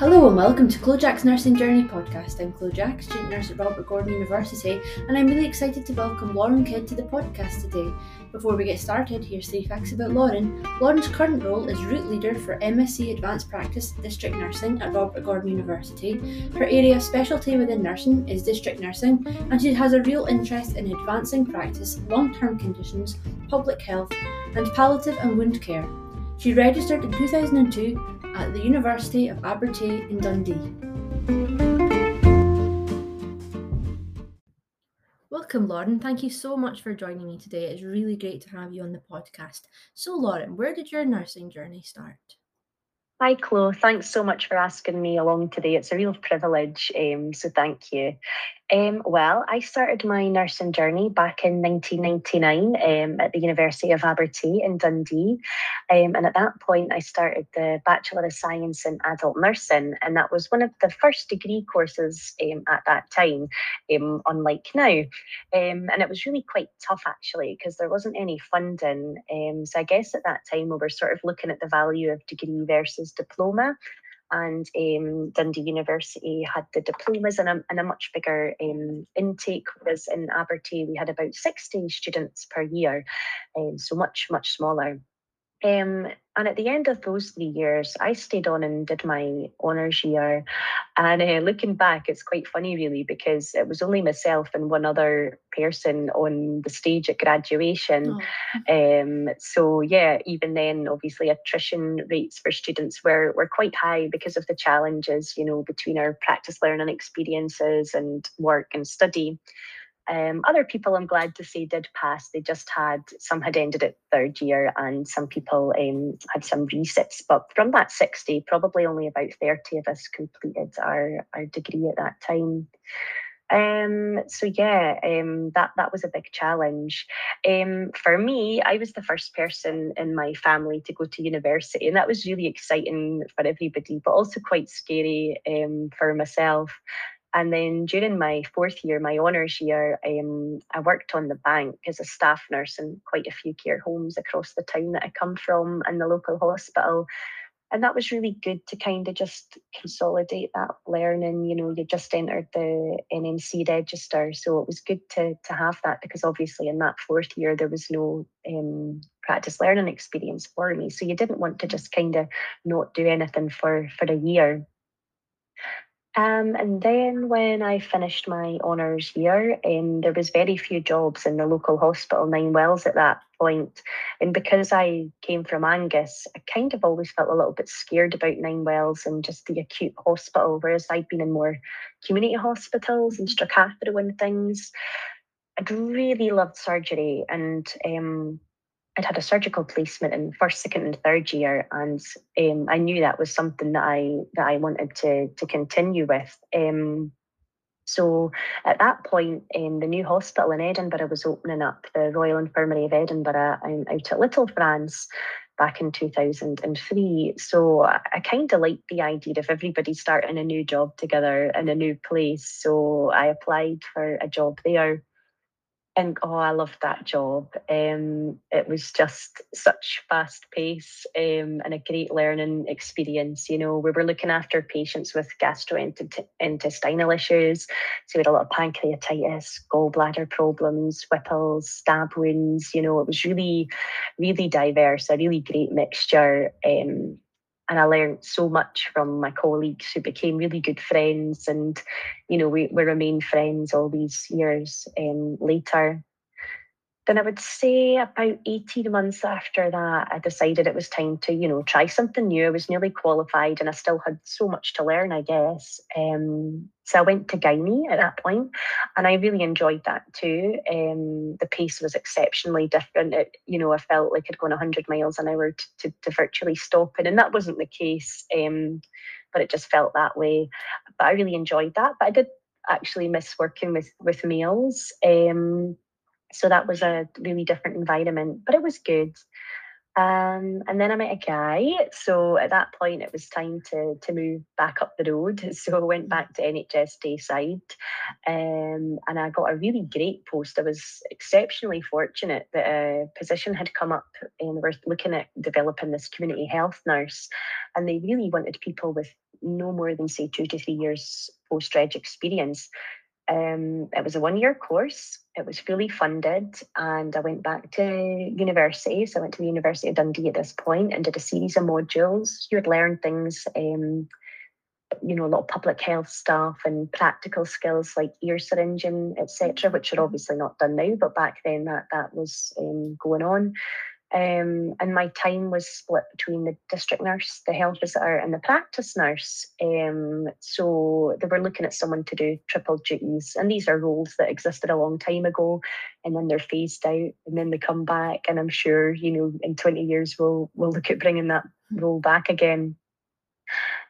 Hello and welcome to Clojack's Nursing Journey podcast. I'm Clojack, student nurse at Robert Gordon University, and I'm really excited to welcome Lauren Kydd to the podcast today. Before we get started, here's three facts about Lauren. Lauren's current role is route leader for MSc Advanced Practice District Nursing at Robert Gordon University. Her area of specialty within nursing is district nursing, and she has a real interest in advancing practice, long term conditions, public health, and palliative and wound care. She registered in 2002 at the University of Abertay in Dundee. Welcome, Lauren. Thank you so much for joining me today. It's really great to have you on the podcast. So, Lauren, where did your nursing journey start? Hi, Chloe. Thanks so much for asking me along today. It's a real privilege, um, so thank you. Um, well, I started my nursing journey back in 1999 um, at the University of Abertay in Dundee. Um, and at that point, I started the Bachelor of Science in Adult Nursing. And that was one of the first degree courses um, at that time, um, unlike now. Um, and it was really quite tough, actually, because there wasn't any funding. so I guess at that time, we were sort of looking at the value of degree versus diploma and um, Dundee University had the diplomas and a, and a much bigger um, intake, whereas in Abertay we had about 60 students per year, um, so much, much smaller. Um, and at the end of those three years, I stayed on and did my honours year. And uh, looking back, it's quite funny, really, because it was only myself and one other person on the stage at graduation. Oh. Um, so, yeah, even then, obviously, attrition rates for students were, were quite high because of the challenges, you know, between our practice learning experiences and work and study. Um, other people, I'm glad to say, did pass. They just had some had ended at third year, and some people um, had some resits. But from that 60, probably only about 30 of us completed our, our degree at that time. Um, so yeah, um, that that was a big challenge. Um, for me, I was the first person in my family to go to university, and that was really exciting for everybody, but also quite scary um, for myself. And then during my fourth year, my honours year, um, I worked on the bank as a staff nurse in quite a few care homes across the town that I come from and the local hospital. And that was really good to kind of just consolidate that learning. You know, you just entered the NMC register. So it was good to, to have that because obviously in that fourth year, there was no um, practice learning experience for me. So you didn't want to just kind of not do anything for, for a year. Um, and then when I finished my honours year, um, there was very few jobs in the local hospital, Ninewells, at that point. And because I came from Angus, I kind of always felt a little bit scared about Ninewells and just the acute hospital, whereas I'd been in more community hospitals and Stracathro and things. I'd really loved surgery and um, I'd had a surgical placement in first, second, and third year, and um, I knew that was something that I that I wanted to to continue with. Um, so at that point, um, the new hospital in Edinburgh was opening up, the Royal Infirmary of Edinburgh, um, out at Little France back in 2003. So I, I kind of liked the idea of everybody starting a new job together in a new place. So I applied for a job there and oh, I loved that job. Um, it was just such fast pace um, and a great learning experience. You know, we were looking after patients with gastrointestinal issues. So we had a lot of pancreatitis, gallbladder problems, Whipple's, stab wounds. You know, it was really, really diverse, a really great mixture. Um, and I learned so much from my colleagues who became really good friends, and you know we we remained friends all these years um, later. Then I would say about 18 months after that, I decided it was time to, you know, try something new. I was nearly qualified and I still had so much to learn, I guess. Um, so I went to gynae at that point, and I really enjoyed that too. Um, the pace was exceptionally different. It, you know, I felt like I'd gone 100 miles an hour to, to, to virtually stopping, and that wasn't the case. Um, but it just felt that way. But I really enjoyed that. But I did actually miss working with with males. Um, so that was a really different environment, but it was good. Um, and then I met a guy. So at that point, it was time to to move back up the road. So I went back to NHS Tayside, um, and I got a really great post. I was exceptionally fortunate that a position had come up, and we were looking at developing this community health nurse, and they really wanted people with no more than say two to three years post reg experience. Um, it was a one year course. It was fully funded, and I went back to university. So I went to the University of Dundee at this point and did a series of modules. You would learn things, um, you know, a lot of public health stuff and practical skills like ear syringing, etc., which are obviously not done now, but back then that that was um, going on. Um, and my time was split between the district nurse, the health visitor, and the practice nurse. Um, so they were looking at someone to do triple duties. And these are roles that existed a long time ago, and then they're phased out, and then they come back. And I'm sure, you know, in 20 years, we'll, we'll look at bringing that role back again.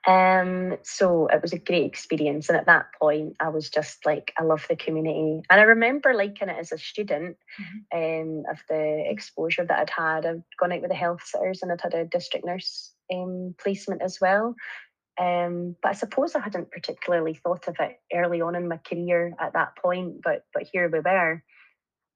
Um, so it was a great experience. And at that point, I was just like, I love the community. And I remember liking it as a student mm-hmm. um, of the exposure that I'd had. I'd gone out with the health sitters and I'd had a district nurse um, placement as well. Um, but I suppose I hadn't particularly thought of it early on in my career at that point, but but here we were.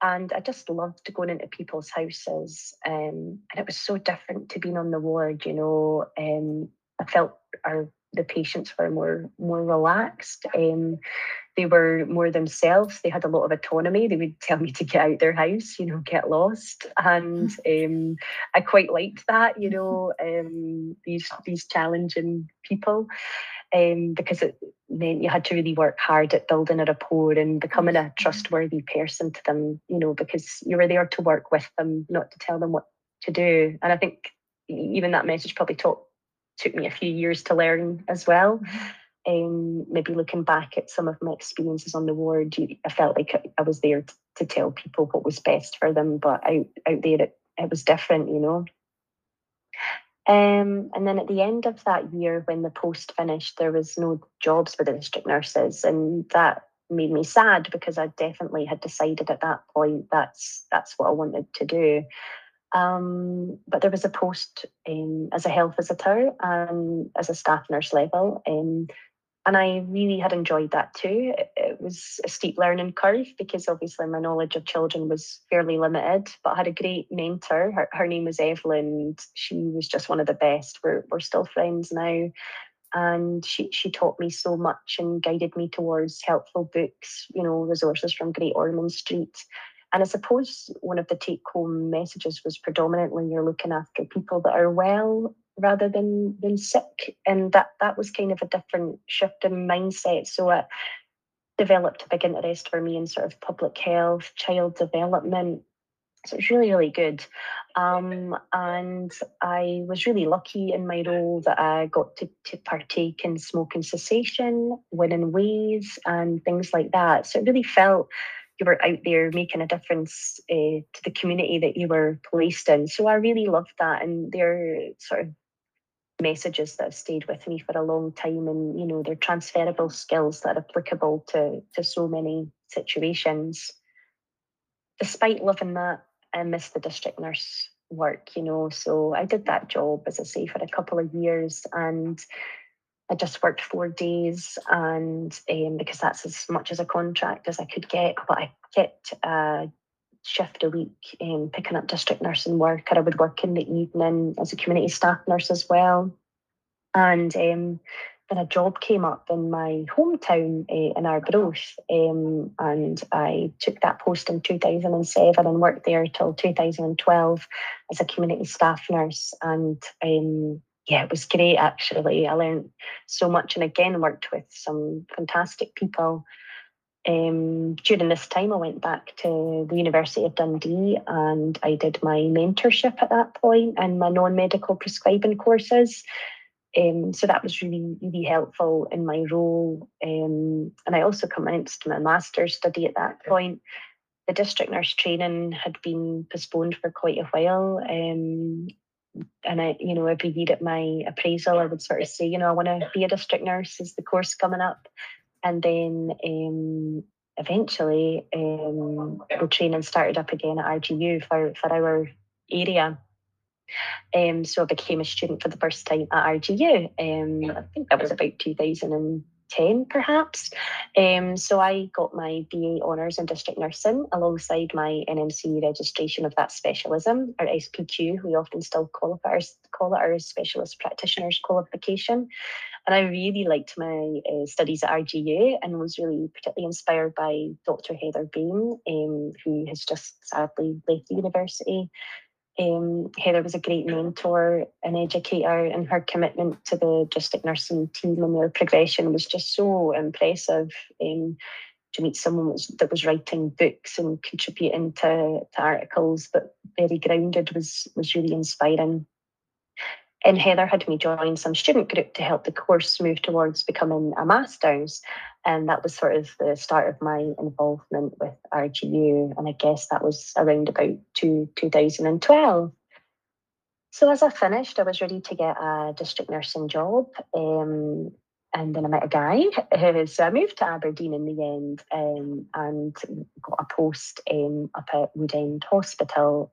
And I just loved going into people's houses. Um, and it was so different to being on the ward, you know. Um, I felt our the patients were more more relaxed. Um, they were more themselves. They had a lot of autonomy. They would tell me to get out their house, you know, get lost, and um, I quite liked that. You know, um, these these challenging people. Um, because it meant you had to really work hard at building a rapport and becoming a mm-hmm. trustworthy person to them, you know, because you were there to work with them, not to tell them what to do. And I think even that message probably taught took me a few years to learn as well. Mm-hmm. Um, maybe looking back at some of my experiences on the ward, I felt like I was there to, to tell people what was best for them, but out, out there it, it was different, you know. Um, and then at the end of that year, when the post finished, there was no jobs for the district nurses, and that made me sad because I definitely had decided at that point that's that's what I wanted to do. Um, but there was a post um, as a health visitor and as a staff nurse level. Um, and I really had enjoyed that too. It, it, was a steep learning curve because obviously my knowledge of children was fairly limited, but I had a great mentor. Her, her name was Evelyn. she was just one of the best. We're, we're still friends now. And she, she taught me so much and guided me towards helpful books, you know, resources from Great Ormond Street and I suppose one of the take home messages was predominantly you're looking after people that are well rather than than sick. And that that was kind of a different shift in mindset. So it developed a big interest for me in sort of public health, child development. So it's really, really good. Um, and I was really lucky in my role that I got to, to partake in smoking cessation, winning ways, and things like that. So it really felt you were out there making a difference uh, to the community that you were placed in. So I really loved that, and they're sort of messages that have stayed with me for a long time, and you know they're transferable skills that are applicable to to so many situations. Despite loving that, I miss the district nurse work, you know. So I did that job, as I say, for a couple of years, and I just worked four days, and um, because that's as much as a contract as I could get, but I get a shift a week um, picking up district nursing work, or I would work in the evening as a community staff nurse as well. And um, then a job came up in my hometown uh, in Arbroath, um, and I took that post in 2007 and worked there till 2012 as a community staff nurse. And um, yeah, it was great actually. I learned so much and again worked with some fantastic people. Um, during this time, I went back to the University of Dundee and I did my mentorship at that point and my non medical prescribing courses. Um, so that was really, really helpful in my role. Um, and I also commenced my master's study at that point. The district nurse training had been postponed for quite a while. Um, and I, you know, every year at my appraisal, I would sort of say, you know, I want to be a district nurse. Is the course coming up? And then um, eventually, um, the training started up again at RGU for for our area. Um, so I became a student for the first time at RGU. Um, I think that was about 2000 10 perhaps. Um, so I got my BA Honours in District Nursing alongside my NMC registration of that specialism, or SPQ, we often still qualify, call it our Specialist Practitioners qualification. And I really liked my uh, studies at RGU and was really particularly inspired by Dr. Heather Bain, um, who has just sadly left the university. Um, Heather was a great mentor and educator, and her commitment to the district nursing team and their progression was just so impressive. Um, to meet someone was, that was writing books and contributing to, to articles, but very grounded was was really inspiring. And Heather had me join some student group to help the course move towards becoming a master's. And that was sort of the start of my involvement with RGU. And I guess that was around about two, 2012. So as I finished, I was ready to get a district nursing job. Um, and then I met a guy. So I moved to Aberdeen in the end um, and got a post um, up at Woodend Hospital.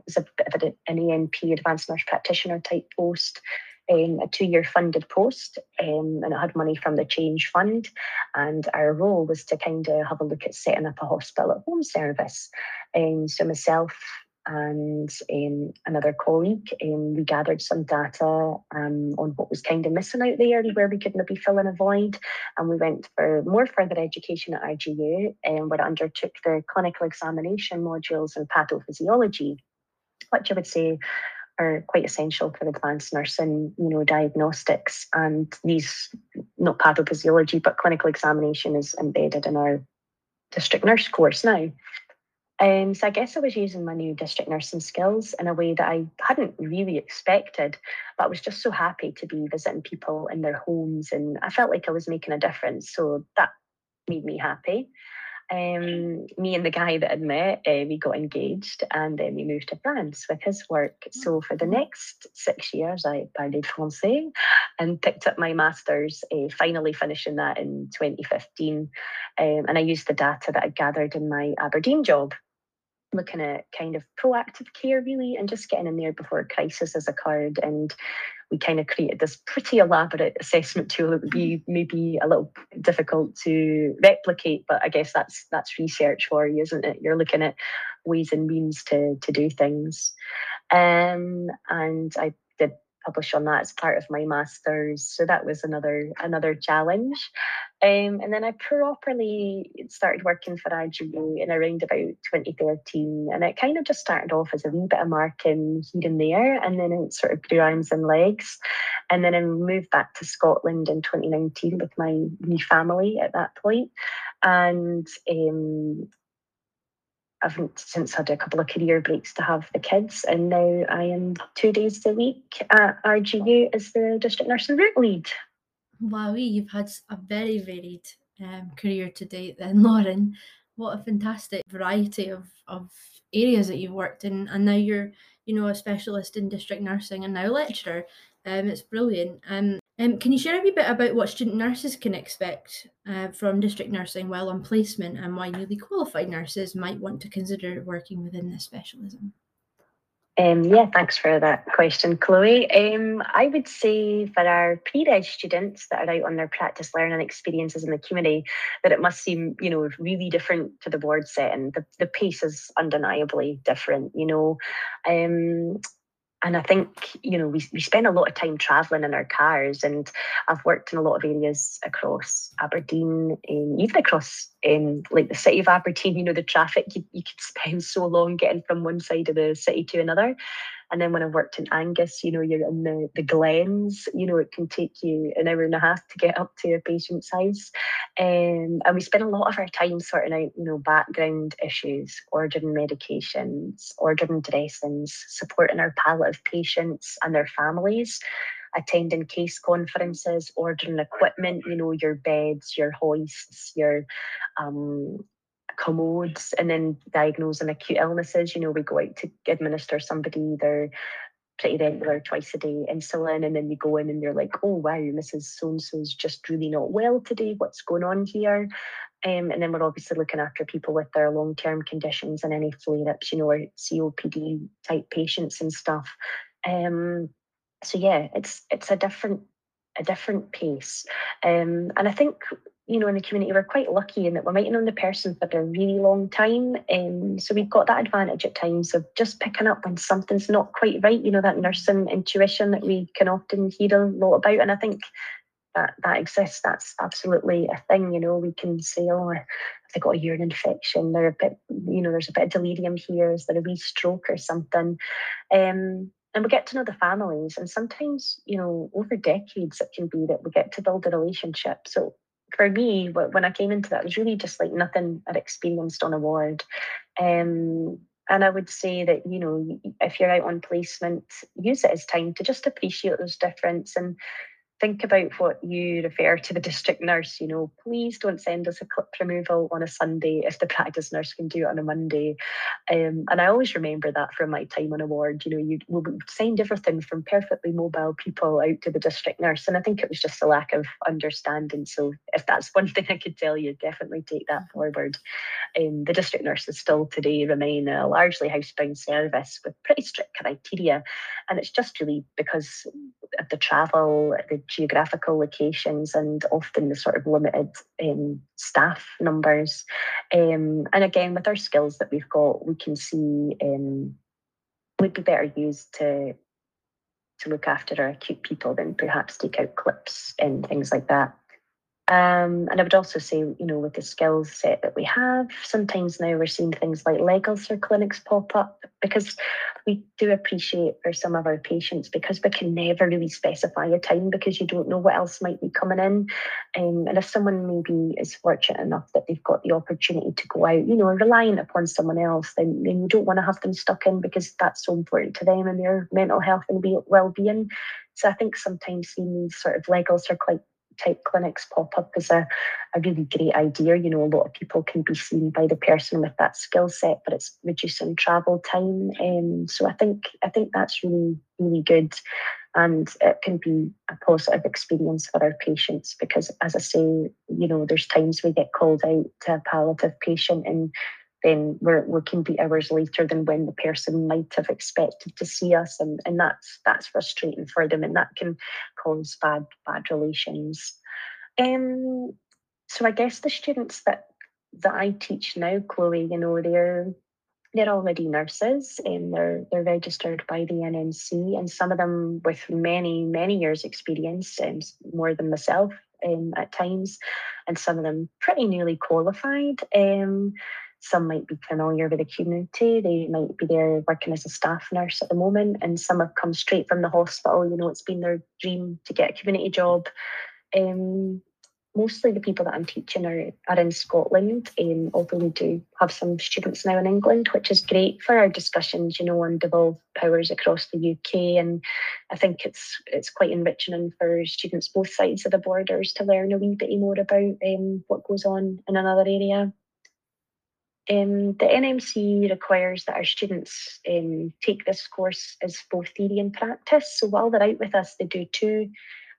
It was a bit of an ANP, advanced nurse practitioner type post. Um, a two-year funded post, um, and it had money from the Change Fund. And our role was to kind of have a look at setting up a hospital at home service. Um, so myself, and um, another colleague, um, we gathered some data um, on what was kind of missing out there and where we could maybe fill in a void. And we went for more further education at and um, where I undertook the clinical examination modules in pathophysiology, which I would say are quite essential for advanced nursing, you know, diagnostics. And these, not pathophysiology, but clinical examination is embedded in our district nurse course now. Um, so I guess I was using my new district nursing skills in a way that I hadn't really expected, but I was just so happy to be visiting people in their homes and I felt like I was making a difference. So that made me happy. Um, me and the guy that I'd met, uh, we got engaged and then we moved to France with his work. So for the next six years, I parled français and picked up my master's, uh, finally finishing that in 2015. Um, and I used the data that I gathered in my Aberdeen job looking at kind of proactive care really and just getting in there before a crisis has occurred. And we kind of created this pretty elaborate assessment tool that would be mm-hmm. maybe a little difficult to replicate but i guess that's that's research for you isn't it? You're looking at ways and means to to do things. Um, and i publish on that as part of my masters so that was another another challenge um, and then I properly started working for RGU in around about 2013. And it kind of just started off as a wee bit of marking here and there. And then it sort of grew arms and legs. And then I moved back to Scotland in 2019 with my new family at that point. And um, I've since had a couple of career breaks to have the kids, and now I am two days a week at RGU as the district nursing route lead. Wow, you've had a very varied um, career to date, then, Lauren. What a fantastic variety of, of areas that you've worked in, and now you're, you know, a specialist in district nursing and now lecturer. Um, it's brilliant. Um, um, can you share a wee bit about what student nurses can expect uh, from district nursing while on placement, and why newly qualified nurses might want to consider working within this specialism? Um, yeah, thanks for that question, Chloe. Um, I would say for our pre-reg students that are out on their practice learning experiences in the community, that it must seem, you know, really different to the board setting. The, the pace is undeniably different, you know. Um, and I think you know we we spend a lot of time traveling in our cars, and I've worked in a lot of areas across Aberdeen, and even across um, like the city of Aberdeen. You know the traffic you, you could spend so long getting from one side of the city to another, and then when I worked in Angus, you know, you're in the, the glens, you know, it can take you an hour and a half to get up to a patient's house. Um, and we spend a lot of our time sorting out, you know, background issues, ordering medications, ordering dressings, supporting our palliative patients and their families attending case conferences, ordering equipment, you know, your beds, your hoists, your um, commodes and then diagnosing acute illnesses. You know, we go out to administer somebody their pretty regular twice a day insulin, and then you go in and you're like, oh wow, Mrs. So and so's just really not well today. What's going on here? Um, and then we're obviously looking after people with their long term conditions and any flare ups, you know, or COPD type patients and stuff. Um, so yeah, it's it's a different a different pace, um, and I think you know, in the community, we're quite lucky in that we're waiting on the person for a really long time. Um, so we've got that advantage at times of just picking up when something's not quite right, you know, that nursing intuition that we can often hear a lot about. And I think that that exists. That's absolutely a thing. You know, we can say, oh, they got a urine infection, they're a bit, you know, there's a bit of delirium here, is there a wee stroke or something? Um, and we get to know the families and sometimes you know over decades it can be that we get to build a relationship so for me when i came into that it was really just like nothing i'd experienced on a ward. Um, and i would say that you know if you're out on placement use it as time to just appreciate those difference and think about what you refer to the district nurse. You know, please don't send us a clip removal on a Sunday if the practice nurse can do it on a Monday. Um, and I always remember that from my time on a ward. You know, you would send everything from perfectly mobile people out to the district nurse, and I think it was just a lack of understanding. So if that's one thing I could tell you, definitely take that forward. Um, the district nurses still today remain a largely housebound service with pretty strict criteria, and it's just really because of the travel, the geographical locations and often the sort of limited um, staff numbers. Um, and again, with our skills that we've got, we can see um, would be better used to to look after our acute people than perhaps take out clips and things like that. Um, and I would also say, you know, with the skills set that we have, sometimes now we're seeing things like leg ulcer clinics pop up because we do appreciate for some of our patients because we can never really specify a time because you don't know what else might be coming in. Um, and if someone maybe is fortunate enough that they've got the opportunity to go out, you know, reliant upon someone else, then, then you don't want to have them stuck in because that's so important to them and their mental health and well-being. So I think sometimes seeing these sort of leg ulcer quite type clinics pop up as a, a really great idea. You know, a lot of people can be seen by the person with that skill set, but it's reducing travel time. Um, so I think I think that's really really good, and it can be a positive experience for our patients because, as I say, you know, there's times we get called out to a palliative patient and then we're, we can be hours later than when the person might have expected to see us and, and that's that's frustrating for them and that can cause bad bad relations. Um so i guess the students that that i teach now chloe you know they're they're already nurses and they're they're registered by the NMC and some of them with many many years experience and more than myself um, at times and some of them pretty newly qualified. Um, some might be familiar with the community. They might be there working as a staff nurse at the moment, and some have come straight from the hospital. You know, it's been their dream to get a community job. Um, mostly the people that I'm teaching are, are in Scotland, um, although we do have some students now in England, which is great for our discussions, you know, on devolved powers across the UK. And I think it's it's quite enriching for students both sides of the borders to learn a wee bit more about um, what goes on in another area. Um, the NMC requires that our students um, take this course as both theory and practice. So while they're out with us, they do two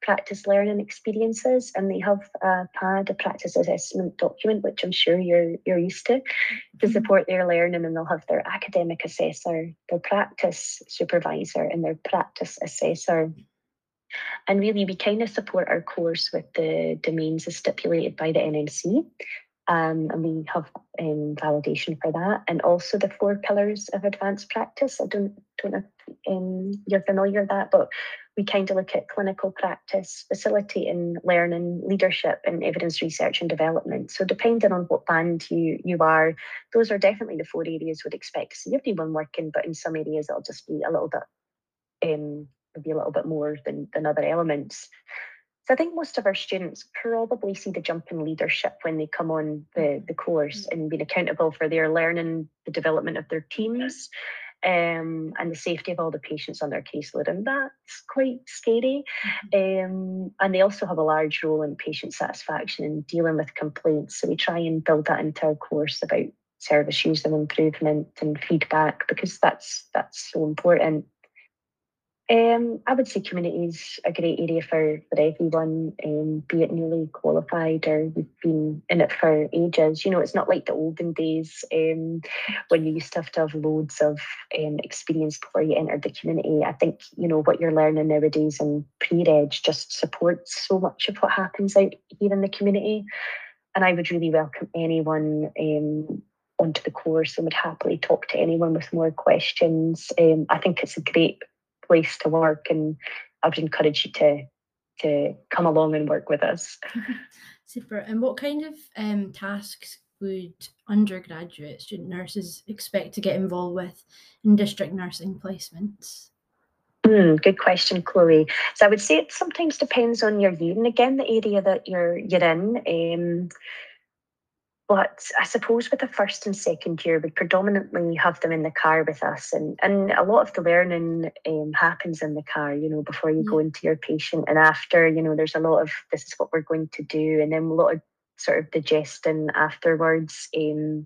practice learning experiences and they have a PAD, a practice assessment document, which I'm sure you're you're used to, to mm-hmm. support their learning and they'll have their academic assessor, their practice supervisor and their practice assessor. And really we kind of support our course with the domains as stipulated by the NMC. Um, and we have um, validation for that. And also the four pillars of advanced practice. I don't, don't know if um, you're familiar with that, but we kind of look at clinical practice, facilitating learning, leadership, and evidence research and development. So depending on what band you you are, those are definitely the four areas we'd expect to see everyone working, but in some areas it'll just be a little bit um, maybe a little bit more than, than other elements. So I think most of our students probably see the jump in leadership when they come on the, the course mm-hmm. and being accountable for their learning, the development of their teams, um, and the safety of all the patients on their caseload. And that's quite scary. Mm-hmm. Um, and they also have a large role in patient satisfaction and dealing with complaints. So we try and build that into our course about service use and improvement and feedback because that's that's so important. Um, I would say community is a great area for, for everyone, um, be it newly qualified or you've been in it for ages. You know, it's not like the olden days um, when you used to have to have loads of um, experience before you entered the community. I think, you know, what you're learning nowadays in pre-reg just supports so much of what happens out here in the community. And I would really welcome anyone um, onto the course and would happily talk to anyone with more questions. Um, I think it's a great place to work, and I would encourage you to to come along and work with us. Super. And what kind of um, tasks would undergraduate student nurses expect to get involved with in district nursing placements? Mm, good question, Chloe. So I would say it sometimes depends on your year and again the area that you're you're in. Um, but I suppose with the first and second year, we predominantly have them in the car with us, and and a lot of the learning um, happens in the car. You know, before you go into your patient, and after. You know, there's a lot of this is what we're going to do, and then a lot of sort of digesting afterwards. Um,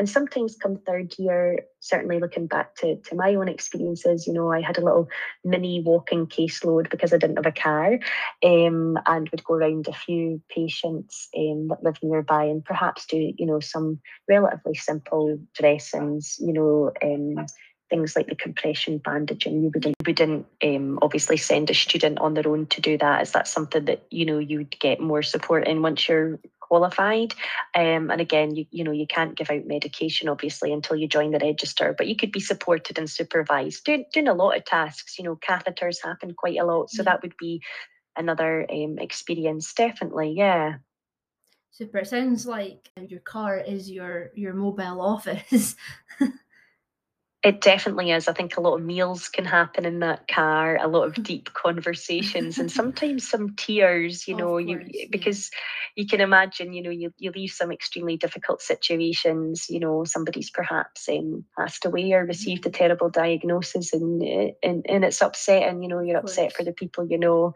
and sometimes come third year, certainly looking back to, to my own experiences, you know, I had a little mini walking caseload because I didn't have a car um, and would go around a few patients um, that live nearby and perhaps do, you know, some relatively simple dressings, you know, um, things like the compression bandaging. You wouldn't, wouldn't um, obviously send a student on their own to do that. Is that something that you know you would get more support in once you're qualified. Um, and again, you, you know, you can't give out medication obviously until you join the register, but you could be supported and supervised doing, doing a lot of tasks. You know, catheters happen quite a lot. So that would be another um, experience, definitely. Yeah. Super. It sounds like your car is your your mobile office. It definitely is. I think a lot of meals can happen in that car, a lot of deep conversations, and sometimes some tears. You know, course, you because yeah. you can imagine. You know, you you leave some extremely difficult situations. You know, somebody's perhaps um, passed away or received a terrible diagnosis, and and and it's upsetting. You know, you're upset for the people you know,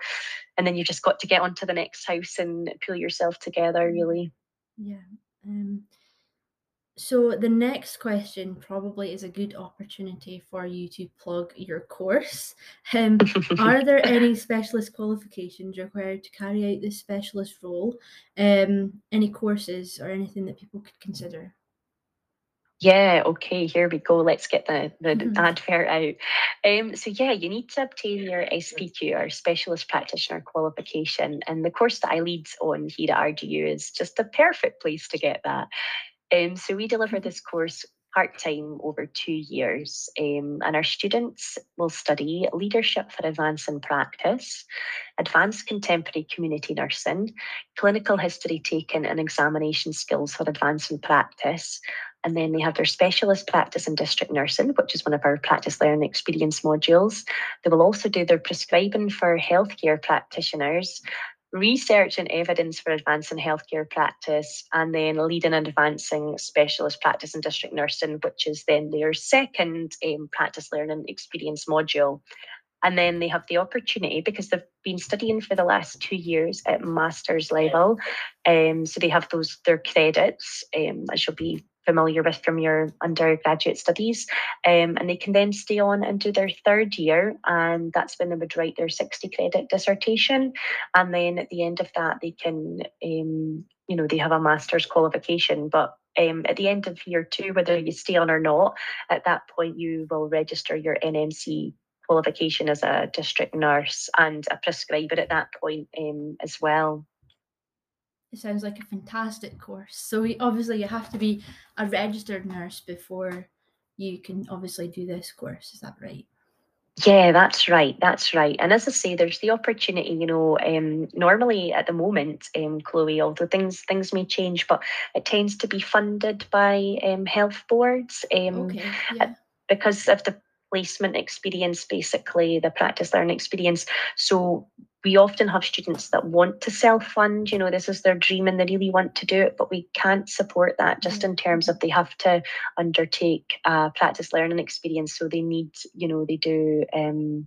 and then you've just got to get onto the next house and pull yourself together. Really. Yeah. Um, so the next question probably is a good opportunity for you to plug your course. Um, are there any specialist qualifications required to carry out this specialist role? Um, any courses or anything that people could consider? Yeah, okay, here we go. Let's get the, the mm-hmm. advert out. Um, so, yeah, you need to obtain your SPQ or Specialist Practitioner qualification. And the course that I lead on here at RGU is just a perfect place to get that. Um, so we deliver this course part time over two years, um, and our students will study leadership for advance in practice, advanced contemporary community nursing, clinical history taken, and examination skills for advance in practice. And then they have their specialist practice in district nursing, which is one of our practice learning experience modules. They will also do their prescribing for healthcare practitioners research and evidence for advancing healthcare practice, and then leading and advancing specialist practice in district nursing, which is then their second um, practice learning experience module. And then they have the opportunity because they've been studying for the last two years at master's level. Um, so they have those their credits, um, as you'll be familiar with from your undergraduate studies. Um, and they can then stay on into their third year, and that's when they would write their 60 credit dissertation. And then at the end of that, they can, um, you know, they have a master's qualification. But um, at the end of year two, whether you stay on or not, at that point, you will register your NMC qualification as a district nurse and a prescriber at that point um, as well. It sounds like a fantastic course. So obviously you have to be a registered nurse before you can obviously do this course. Is that right? Yeah, that's right. That's right. And as I say, there's the opportunity. You know, um, normally at the moment, um, Chloe, although things things may change, but it tends to be funded by um, health boards. Um, okay. Yeah. Because of the placement experience, basically the practice learning experience. So we often have students that want to self fund, you know, this is their dream and they really want to do it, but we can't support that just in terms of they have to undertake a practice learning experience. So they need, you know, they do um,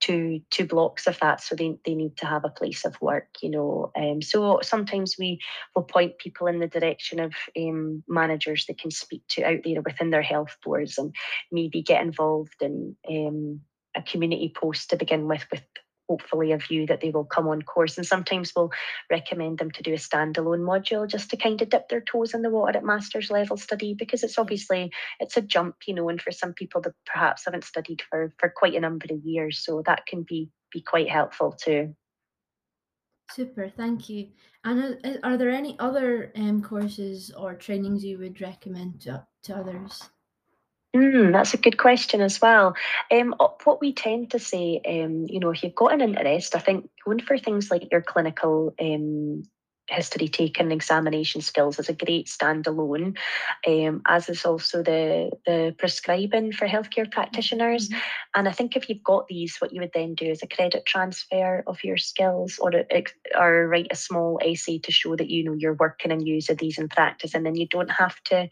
two two blocks of that so they, they need to have a place of work you know um, so sometimes we will point people in the direction of um, managers they can speak to out there within their health boards and maybe get involved in um, a community post to begin with, with hopefully a view that they will come on course. And sometimes we'll recommend them to do a standalone module just to kind of dip their toes in the water at master's level study because it's obviously it's a jump, you know, and for some people that perhaps haven't studied for for quite a number of years, so that can be be quite helpful too. Super, thank you. And are, are there any other um, courses or trainings you would recommend to, to others? Mm, that's a good question as well. Um, what we tend to say, um, you know, if you've got an interest, I think going for things like your clinical um, history taken examination skills is a great standalone, um, as is also the the prescribing for healthcare practitioners. Mm-hmm. And I think if you've got these, what you would then do is a credit transfer of your skills, or or write a small essay to show that you know you're working and using these in practice, and then you don't have to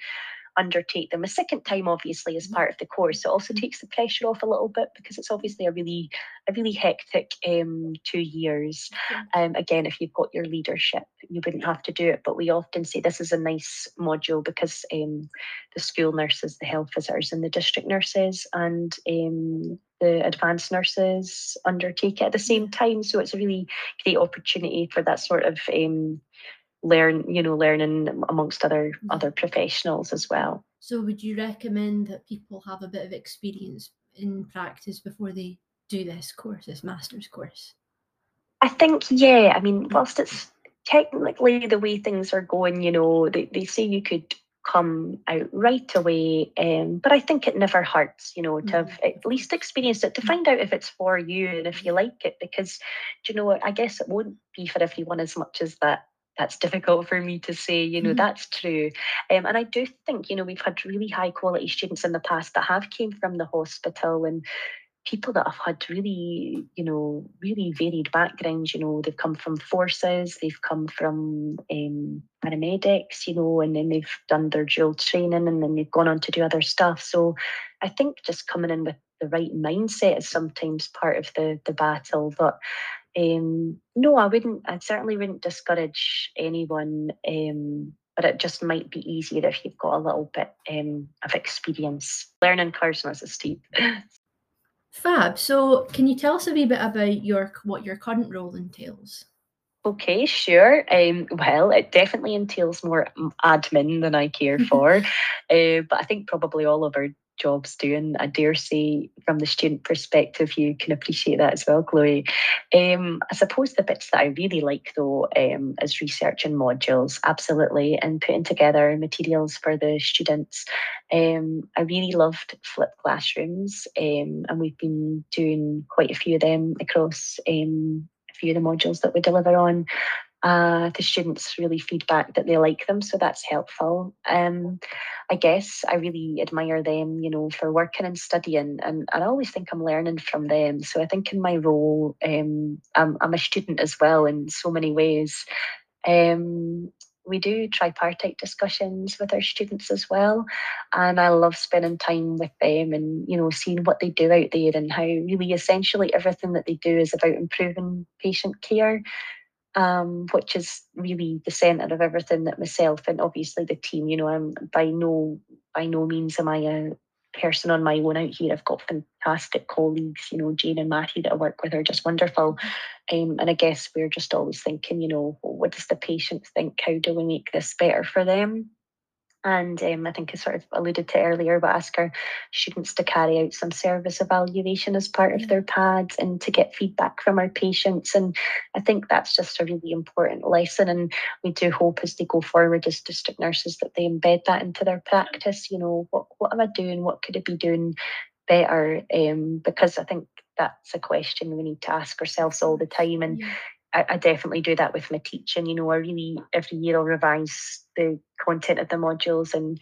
undertake them. A second time obviously as mm-hmm. part of the course. It also mm-hmm. takes the pressure off a little bit because it's obviously a really a really hectic um, two years. Um, again if you've got your leadership you wouldn't have to do it but we often say this is a nice module because um, the school nurses the health visitors and the district nurses and um, the advanced nurses undertake it at the same time. So it's a really great opportunity for that sort of um, learn you know learning amongst other mm-hmm. other professionals as well. So would you recommend that people have a bit of experience in practice before they do this course this master's course? I think yeah i mean whilst it's technically the way things are going you know they, they say you could come out right away um, but i think it never hurts you know to have at least experienced it to mm-hmm. find out if it's for you and if you like it because do you know i guess it won't be for everyone as much as that that's difficult for me to say, you know, mm-hmm. that's true. Um, and I do think, you know, we've had really high quality students in the past that have came from the hospital and people that have had really, you know, really varied backgrounds. You know, they've come from forces, they've come from um, paramedics, you know, and then they've done their dual training and then they've gone on to do other stuff. So I think just coming in with the right mindset is sometimes part of the the battle. But um, no, I wouldn't. I certainly wouldn't discourage anyone. Um, but it just might be easier if you've got a little bit um, of experience. Learning curves is steep. Fab. So, can you tell us a wee bit about your what your current role entails? Okay, sure. Um, well, it definitely entails more admin than I care for, uh, but I think probably all of our jobs doing. I dare say, from the student perspective, you can appreciate that as well, Chloe. Um, I suppose the bits that I really like, though, um, is researching modules, absolutely, and putting together materials for the students. Um, I really loved flipped classrooms, um, and we've been doing quite a few of them across um, a few of the modules that we deliver on uh, the students really feedback that they like them, so that's helpful. Um, I guess I really admire them, you know, for working and studying, and, and I always think I'm learning from them. So I think in my role, um, I'm, I'm a student as well in so many ways. Um, we do tripartite discussions with our students as well and i love spending time with them and you know seeing what they do out there and how really essentially everything that they do is about improving patient care um, which is really the centre of everything that myself and obviously the team. You know, I'm by no by no means am I a person on my own out here. I've got fantastic colleagues. You know, Jane and Matthew that I work with are just wonderful. Um, and I guess we're just always thinking, you know, what does the patient think? How do we make this better for them? And um, I think I sort of alluded to earlier, but ask our students to carry out some service evaluation as part of their PADs and to get feedback from our patients. And I think that's just a really important lesson. And we do hope as they go forward as district nurses that they embed that into their practice. You know, what, what am I doing? What could I be doing better? Um, because I think that's a question we need to ask ourselves all the time. And yeah. I, I, definitely do that with my teaching. You know, I really every year I'll revise the content of the modules and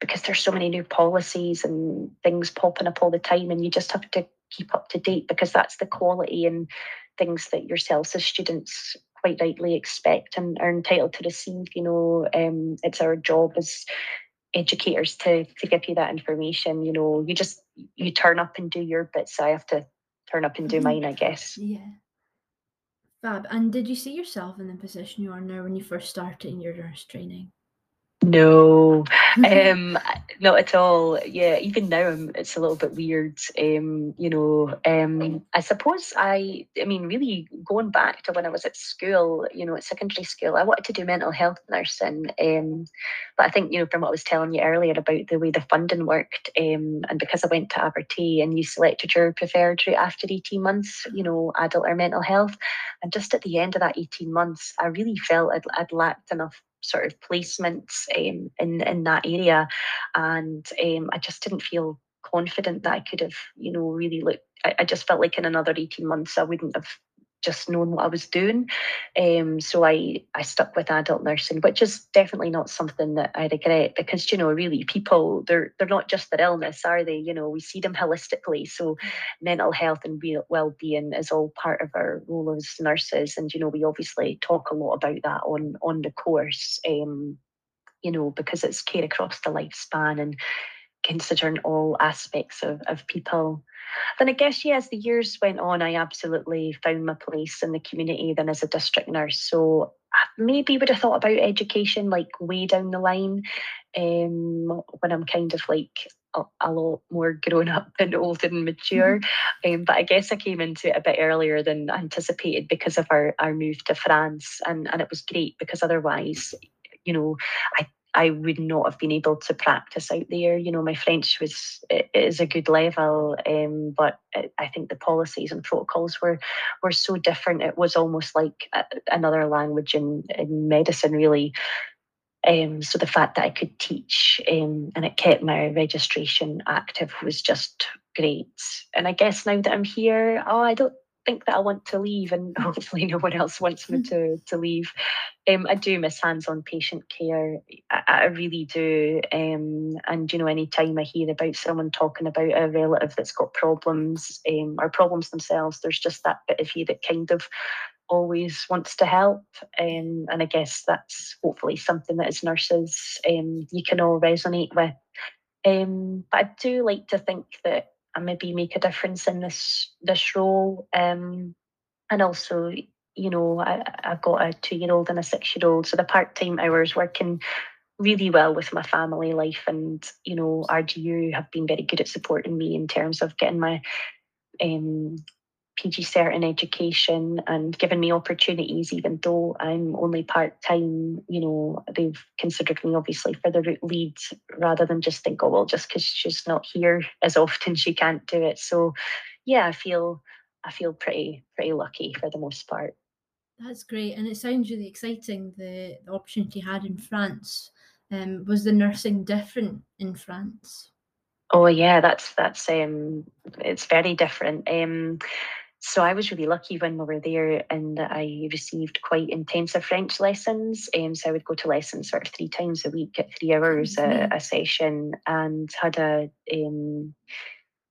because there's so many new policies and things popping up all the time and you just have to keep up to date because that's the quality and things that yourselves as students quite rightly expect and are entitled to receive. You know, um, it's our job as educators to to give you that information. You know, you just you turn up and do your bits. So I have to turn up and do mm-hmm. mine, I guess. Yeah. Fab. And did you see yourself in the position you are now when you first started in your nurse training? No, um, not at all. Yeah, even now I'm, it's a little bit weird. Um, you know, um, I suppose I, I mean, really going back to when I was at school, you know, at secondary school, I wanted to do mental health nursing. Um, but I think, you know, from what I was telling you earlier about the way the funding worked, um, and because I went to Abertay and you selected your preferred route after 18 months, you know, adult or mental health, and just at the end of that 18 months, I really felt I'd, I'd lacked enough sort of placements um, in in that area, and um, I just didn't feel confident that I could have, you know, really looked. I, I just felt like in another eighteen months I wouldn't have just known what I was doing. Um, so I I stuck with adult nursing, which is definitely not something that I regret because you know really people they're they're not just their illness, are they? You know we see them holistically. So mental health and well being is all part of our role as nurses, and you know we obviously talk a lot about that on on the course. Um, you know because it's care across the lifespan and considering all aspects of, of people. Then I guess, yeah, as the years went on, I absolutely found my place in the community then as a district nurse. So I maybe would have thought about education like way down the line um, when I'm kind of like a, a, lot more grown up and old and mature. Mm-hmm. Um, but I guess I came into it a bit earlier than anticipated because of our, our move to France. And, and it was great because otherwise, you know, I I would not have been able to practice out there. You know, my French was is a good level, um, but I think the policies and protocols were were so different. It was almost like another language in, in medicine, really. Um, so the fact that I could teach um, and it kept my registration active was just great. And I guess now that I'm here, oh, I don't think that I want to leave, and hopefully no one else wants me to to leave. Um, I do miss hands-on patient care. I, I really do. Um, and you know, any time I hear about someone talking about a relative that's got problems um, or problems themselves, there's just that bit of you that kind of always wants to help. Um, and I guess that's hopefully something that as nurses um, you can all resonate with. Um, but I do like to think that and maybe make a difference in this this role. Um, and also, you know, I, I've got a two year old and a six year old, so the part time hours working really well with my family life and you know RGU have been very good at supporting me in terms of getting my um, PG cert in education and given me opportunities, even though I'm only part time. You know, they've considered me obviously for the route lead rather than just think, oh well, just because she's not here as often, she can't do it. So, yeah, I feel I feel pretty pretty lucky for the most part. That's great, and it sounds really exciting. The, the opportunity you had in France. Um, was the nursing different in France? Oh yeah, that's that's um, it's very different. Um, so I was really lucky when we were there and I received quite intensive French lessons. Um, so I would go to lessons sort of three times a week at three hours mm-hmm. a, a, session and had a um,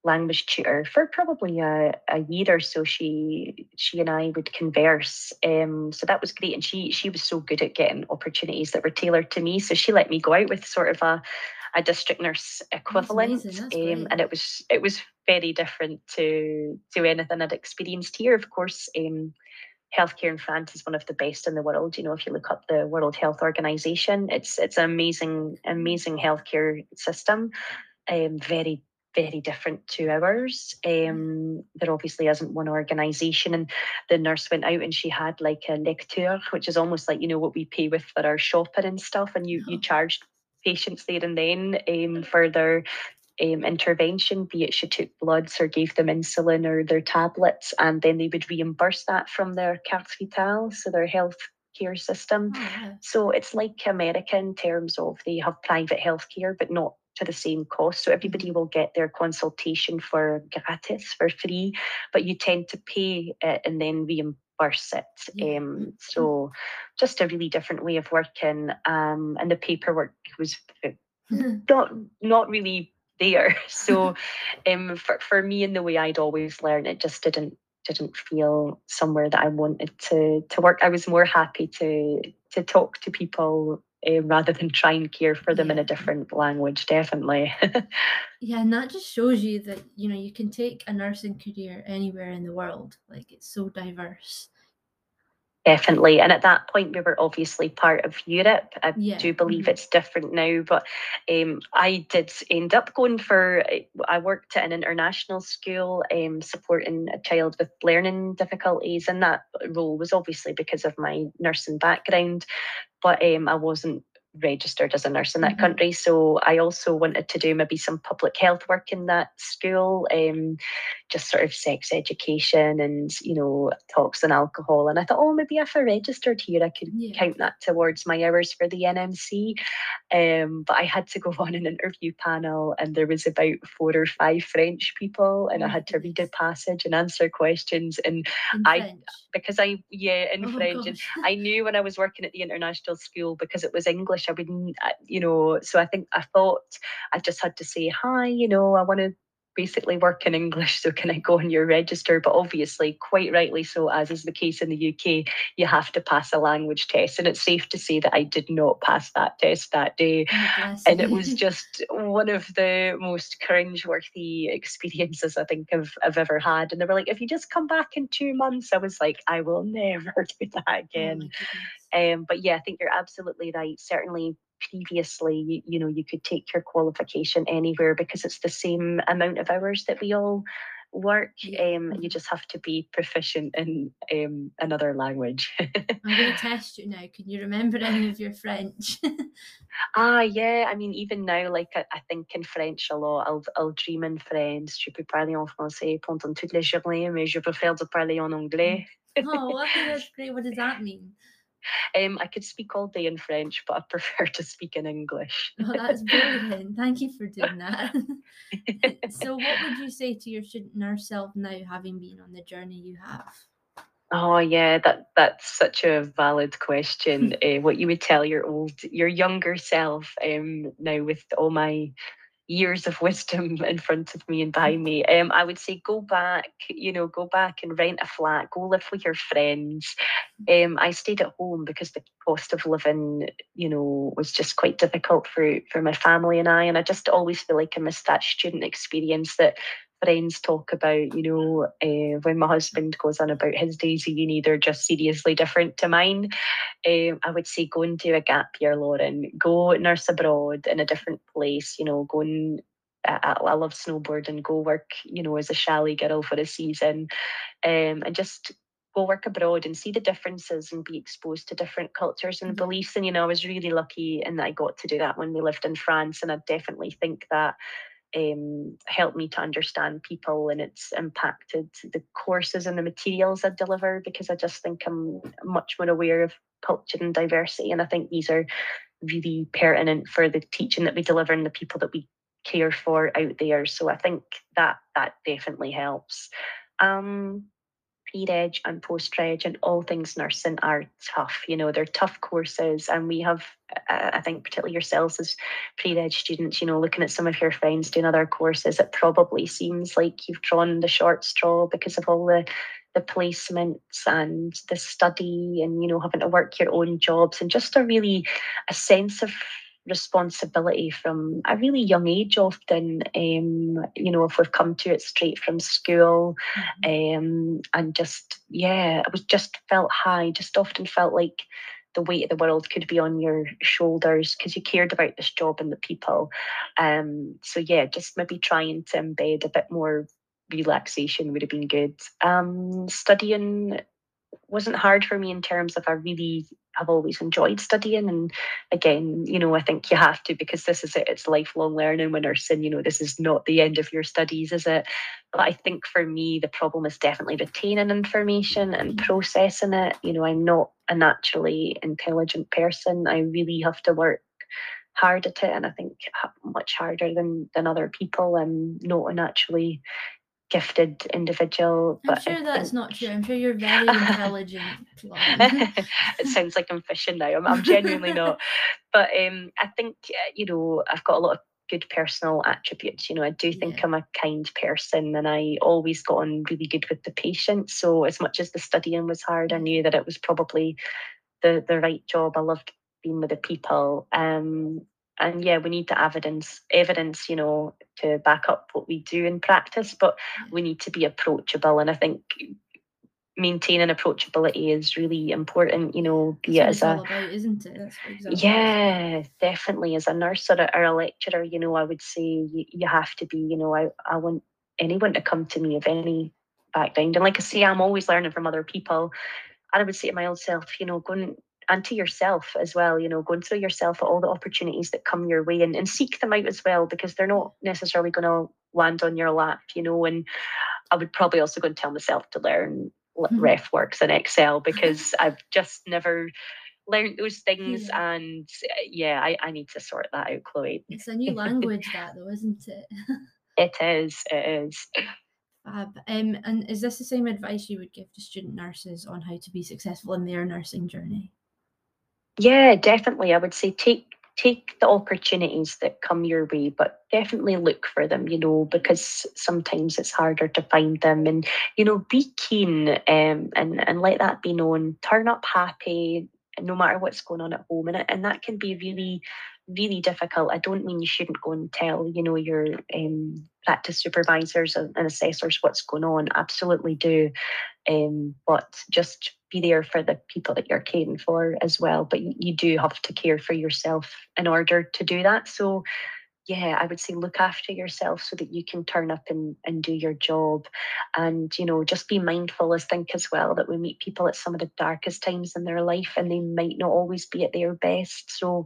language tutor for probably a, a year or so. She she and I would converse. Um, so that was great. And she she was so good at getting opportunities that were tailored to me. So she let me go out with sort of a a district nurse equivalent, um, and it was it was very different to to anything I'd experienced here. Of course, um, healthcare in France is one of the best in the world. You know, if you look up the World Health Organization, it's it's an amazing amazing healthcare system. Um, very very different to ours. Um, there obviously isn't one organisation, and the nurse went out and she had like a lecteur, which is almost like you know what we pay with for our shopping and stuff, and you you charged patients there and then um, for their um, intervention, be it she took bloods or gave them insulin or their tablets, and then they would reimburse that from their carte vitale, so their health care system. Oh, yeah. So it's like America in terms of they have private health care, but not to the same cost. So everybody will get their consultation for gratis, for free, but you tend to pay it and then reimburse it. Um, so just a really different way of working. Um, and the paperwork was uh, not not really there. So um, for, for me and the way I'd always learned, it just didn't didn't feel somewhere that I wanted to to work. I was more happy to to talk to people uh, rather than try and care for them yeah. in a different language. Definitely. yeah, and that just shows you that you know you can take a nursing career anywhere in the world. Like it's so diverse. Definitely. And at that point, we were obviously part of Europe. I Yeah. do believe mhm. it's different now, but um, I did end up going for, I worked at an international school um, supporting a child with learning difficulties. And that role was obviously because of my nursing background, but um, I wasn't registered as a nurse in that Mhm. country. So I also wanted to do maybe some public health work in that school, um, just sort of sex education and, you know, talks on alcohol. And I thought, oh, maybe if I registered here, I could Yeah. count that towards my hours for the NMC. Um, but I had to go on an interview panel and there was about four or five French people and Oh I had to read a passage and answer questions. And In I- French. because I, yeah, in oh French, and. I knew when I was working at the international school because it was English, I wouldn't, uh, you know, so I think I thought I just had to say, hi, you know, I want to basically work in English, so can I go on your register? But obviously, quite rightly so, as is the case in the UK, you have to pass a language test. And it's safe to say that I did not pass that test that day. Oh, And it was just one of the most cringe-worthy experiences I think I've, I've ever had. And they were like, if you just come back in two months, I was like, I will never do that Oh, again. goodness. Um, but yeah, I think you're absolutely right. Certainly, previously, you, you know, you could take your qualification anywhere because it's the same amount of hours that we all work. Um, you Mhm. just have to be proficient in um, another language. I'm going to test you now. Can you remember any of your French? ah, yeah. I mean, even now, like I, I think in French a lot. I'll I'll dream in French. Je peux parler en français pendant toute la journée, mais je préfère de parler en anglais. oh, wow, that's great. What does that mean? Um, I could speak all day in French, but I prefer to speak in English. Oh, that's brilliant. Thank you for doing that. so, what would you say to your student nurse self now, having been on the journey you have? Oh yeah, that that's such a valid question. uh, what you would tell your old, your younger self um, now with all my years of wisdom in front of me and behind me. Um, I would say go back, you know, go back and rent a flat, go live with your friends. Um, I stayed at home because the cost of living, you know, was just quite difficult for for my family and I. And I just always feel like I missed that student experience that friends talk about, you know, uh, when my husband goes on about his days of uni, they're just seriously different to mine. Um, I would say go and do a gap year, Lauren. Go nurse abroad in a different place, you know, go and I, I love snowboarding, go work, you know, as a chalet girl for a season. Um, and just go work abroad and see the differences and be exposed to different cultures and beliefs. And you know, I was really lucky in that I got to do that when we lived in France. And I definitely think that um, helped me to understand people and it's impacted the courses and the materials I deliver because I just think I'm much more aware of culture and diversity. And I think these are really pertinent for the teaching that we deliver and the people that we care for out there. So I think that that definitely helps. Um, pre-reg and post-reg and all things nursing are tough. You know, they're tough courses, and we have, uh, I think, particularly yourselves as pre-reg students, you know, looking at some of your friends doing other courses, it probably seems like you've drawn the short straw because of all the the placements and the study and you know having to work your own jobs and just a really a sense of responsibility from a really young age often um you know if we've come to it straight from school Mhm. um and just yeah it was just felt high just often felt like the weight of the world could be on your shoulders because you cared about this job and the people um so yeah just maybe trying to embed a bit more relaxation would have been good um studying wasn't hard for me in terms of I really have always enjoyed studying. And again, you know, I think you have to because this is it, it's lifelong learning when nursing, you know, this is not the end of your studies, is it? But I think for me, the problem is definitely retaining information and Mhm. processing it. You know, I'm not a naturally intelligent person. I really have to work hard at it and I think much harder than than other people. I'm not a naturally gifted individual. I'm But sure that's not true. I'm sure you're very intelligent. It sounds like I'm fishing now. I'm, I'm genuinely not. But um, I think, uh, you know, I've got a lot of good personal attributes. You know, I do think Yeah. I'm a kind person and I always got on really good with the patients. So as much as the studying was hard, I knew that it was probably the, the right job. I loved being with the people. Um, and yeah, we need the evidence, evidence, you know, to back up what we do in practice, but we need to be approachable. And I think maintaining approachability is really important. You know, be it as a about, isn't it? yeah, definitely. As a nurse or a, or a lecturer, you know, I would say you, you have to be. You know, I I want anyone to come to me of any background, and like I say, I'm always learning from other people. And I would say to my old self, you know, going and to yourself as well, you know, going through yourself at all the opportunities that come your way and, and seek them out as well, because they're not necessarily going to land on your lap, you know. And I would probably also go and tell myself to learn mm-hmm. RefWorks and Excel because I've just never learned those things yeah. and yeah I, I need to sort that out chloe it's a new language that though isn't it it is it is Fab. Um, and is this the same advice you would give to student nurses on how to be successful in their nursing journey? Yeah, definitely. I would say take take the opportunities that come your way, but definitely look for them, you know, because sometimes it's harder to find them. And, you know, be keen um, and, and let that be known. Turn up happy no matter what's going on at home. And, and that can be really, really difficult. I don't mean you shouldn't go and tell, you know, your um, practice supervisors and, assessors what's going on. Absolutely do. Um, but just be there for the people that you're caring for as well. But you, you do have to care for yourself in order to do that. So yeah, I would say look after yourself so that you can turn up and, and do your job. And, you know, just be mindful as think as well that we meet people at some of the darkest times in their life and they might not always be at their best. So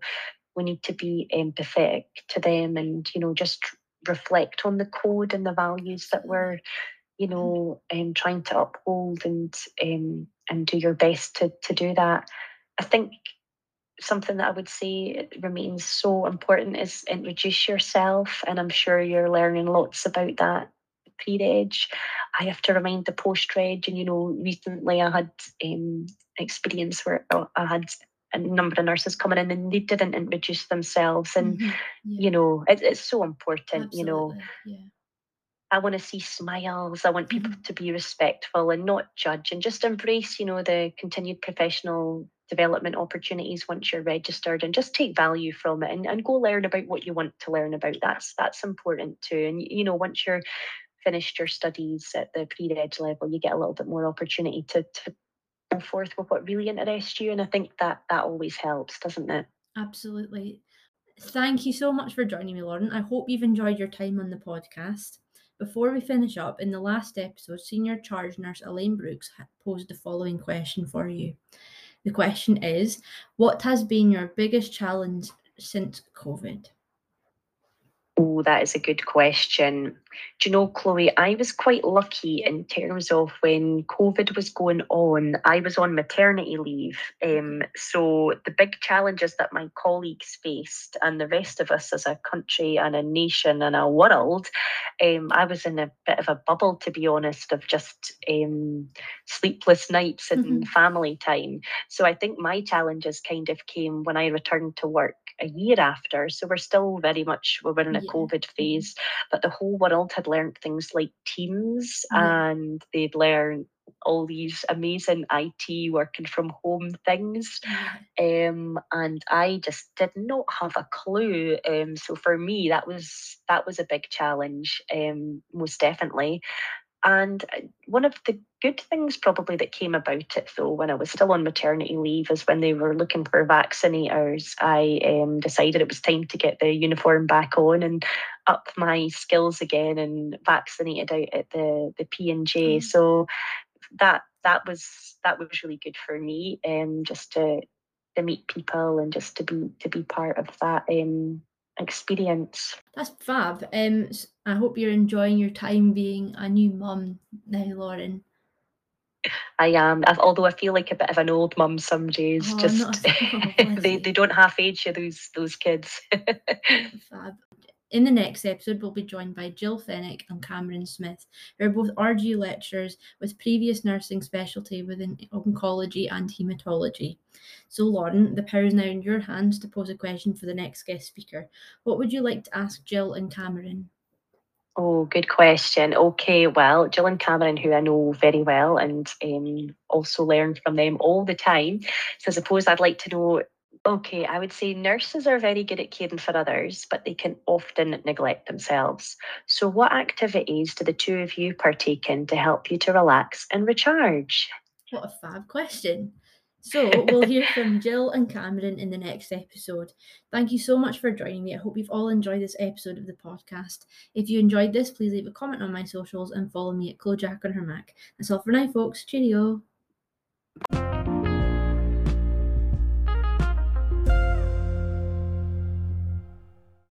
we need to be empathetic to them and, you know, just reflect on the code and the values that we're, you know, um, trying to uphold and um, and do your best to to do that. I think something that I would say remains so important is introduce yourself, and I'm sure you're learning lots about that pre-reg. I have to remind the post-reg, and you know, recently I had um, experience where I had a number of nurses coming in and they didn't introduce themselves, and mm-hmm. yeah. you know, it, it's so important. Absolutely. You know, yeah. I want to see smiles. I want people mm-hmm. to be respectful and not judge and just embrace, you know, the continued professional development opportunities once you're registered and just take value from it and, and go learn about what you want to learn about. That's that's important too. And you know, once you're finished your studies at the pre-reg level, you get a little bit more opportunity to, to go forth with what really interests you. And I think that that always helps, doesn't it? Absolutely. Thank you so much for joining me, Lauren. I hope you've enjoyed your time on the podcast. Before we finish up, in the last episode, Senior Charge Nurse Elaine Brooks posed the following question for you. The question is What has been your biggest challenge since COVID? Oh, that is a good question. Do you know, Chloe, I was quite lucky in terms of when COVID was going on, I was on maternity leave. Um, so the big challenges that my colleagues faced and the rest of us as a country and a nation and a world, um, I was in a bit of a bubble, to be honest, of just um, sleepless nights and mm-hmm. family time. So I think my challenges kind of came when I returned to work a year after. So we're still very much, we are in a yeah. COVID mm-hmm. phase, but the whole world had learned things like Teams yeah. and they'd learned all these amazing IT working from home things. Um, and I just did not have a clue. Um, so for me, that was that was a big challenge, um, most definitely. And uh, one of the good things probably that came about it though when I was still on maternity leave is when they were looking for vaccinators, I um, decided it was time to get the uniform back on and up my skills again and vaccinated out at the the P and J. Mm. So that that was that was really good for me, um, just to to meet people and just to be to be part of that um experience. That's fab. Um, I hope you're enjoying your time being a new mum now, Lauren. I am, although I feel like a bit of an old mum some days. Oh, just oh, they, they don't half age you those those kids. fab. In the next episode, we'll be joined by Jill Fennick and Cameron Smith, who are both RG lecturers with previous nursing specialty within oncology and haematology. So, Lauren, the power is now in your hands to pose a question for the next guest speaker. What would you like to ask Jill and Cameron? Oh, good question. Okay, well, Jill and Cameron, who I know very well and um, also learn from them all the time. So I suppose I'd like to know Okay, I would say nurses are very good at caring for others, but they can often neglect themselves. So, what activities do the two of you partake in to help you to relax and recharge? What a fab question. So, we'll hear from Jill and Cameron in the next episode. Thank you so much for joining me. I hope you've all enjoyed this episode of the podcast. If you enjoyed this, please leave a comment on my socials and follow me at CloJack on her Mac. That's all for now, folks. Cheerio.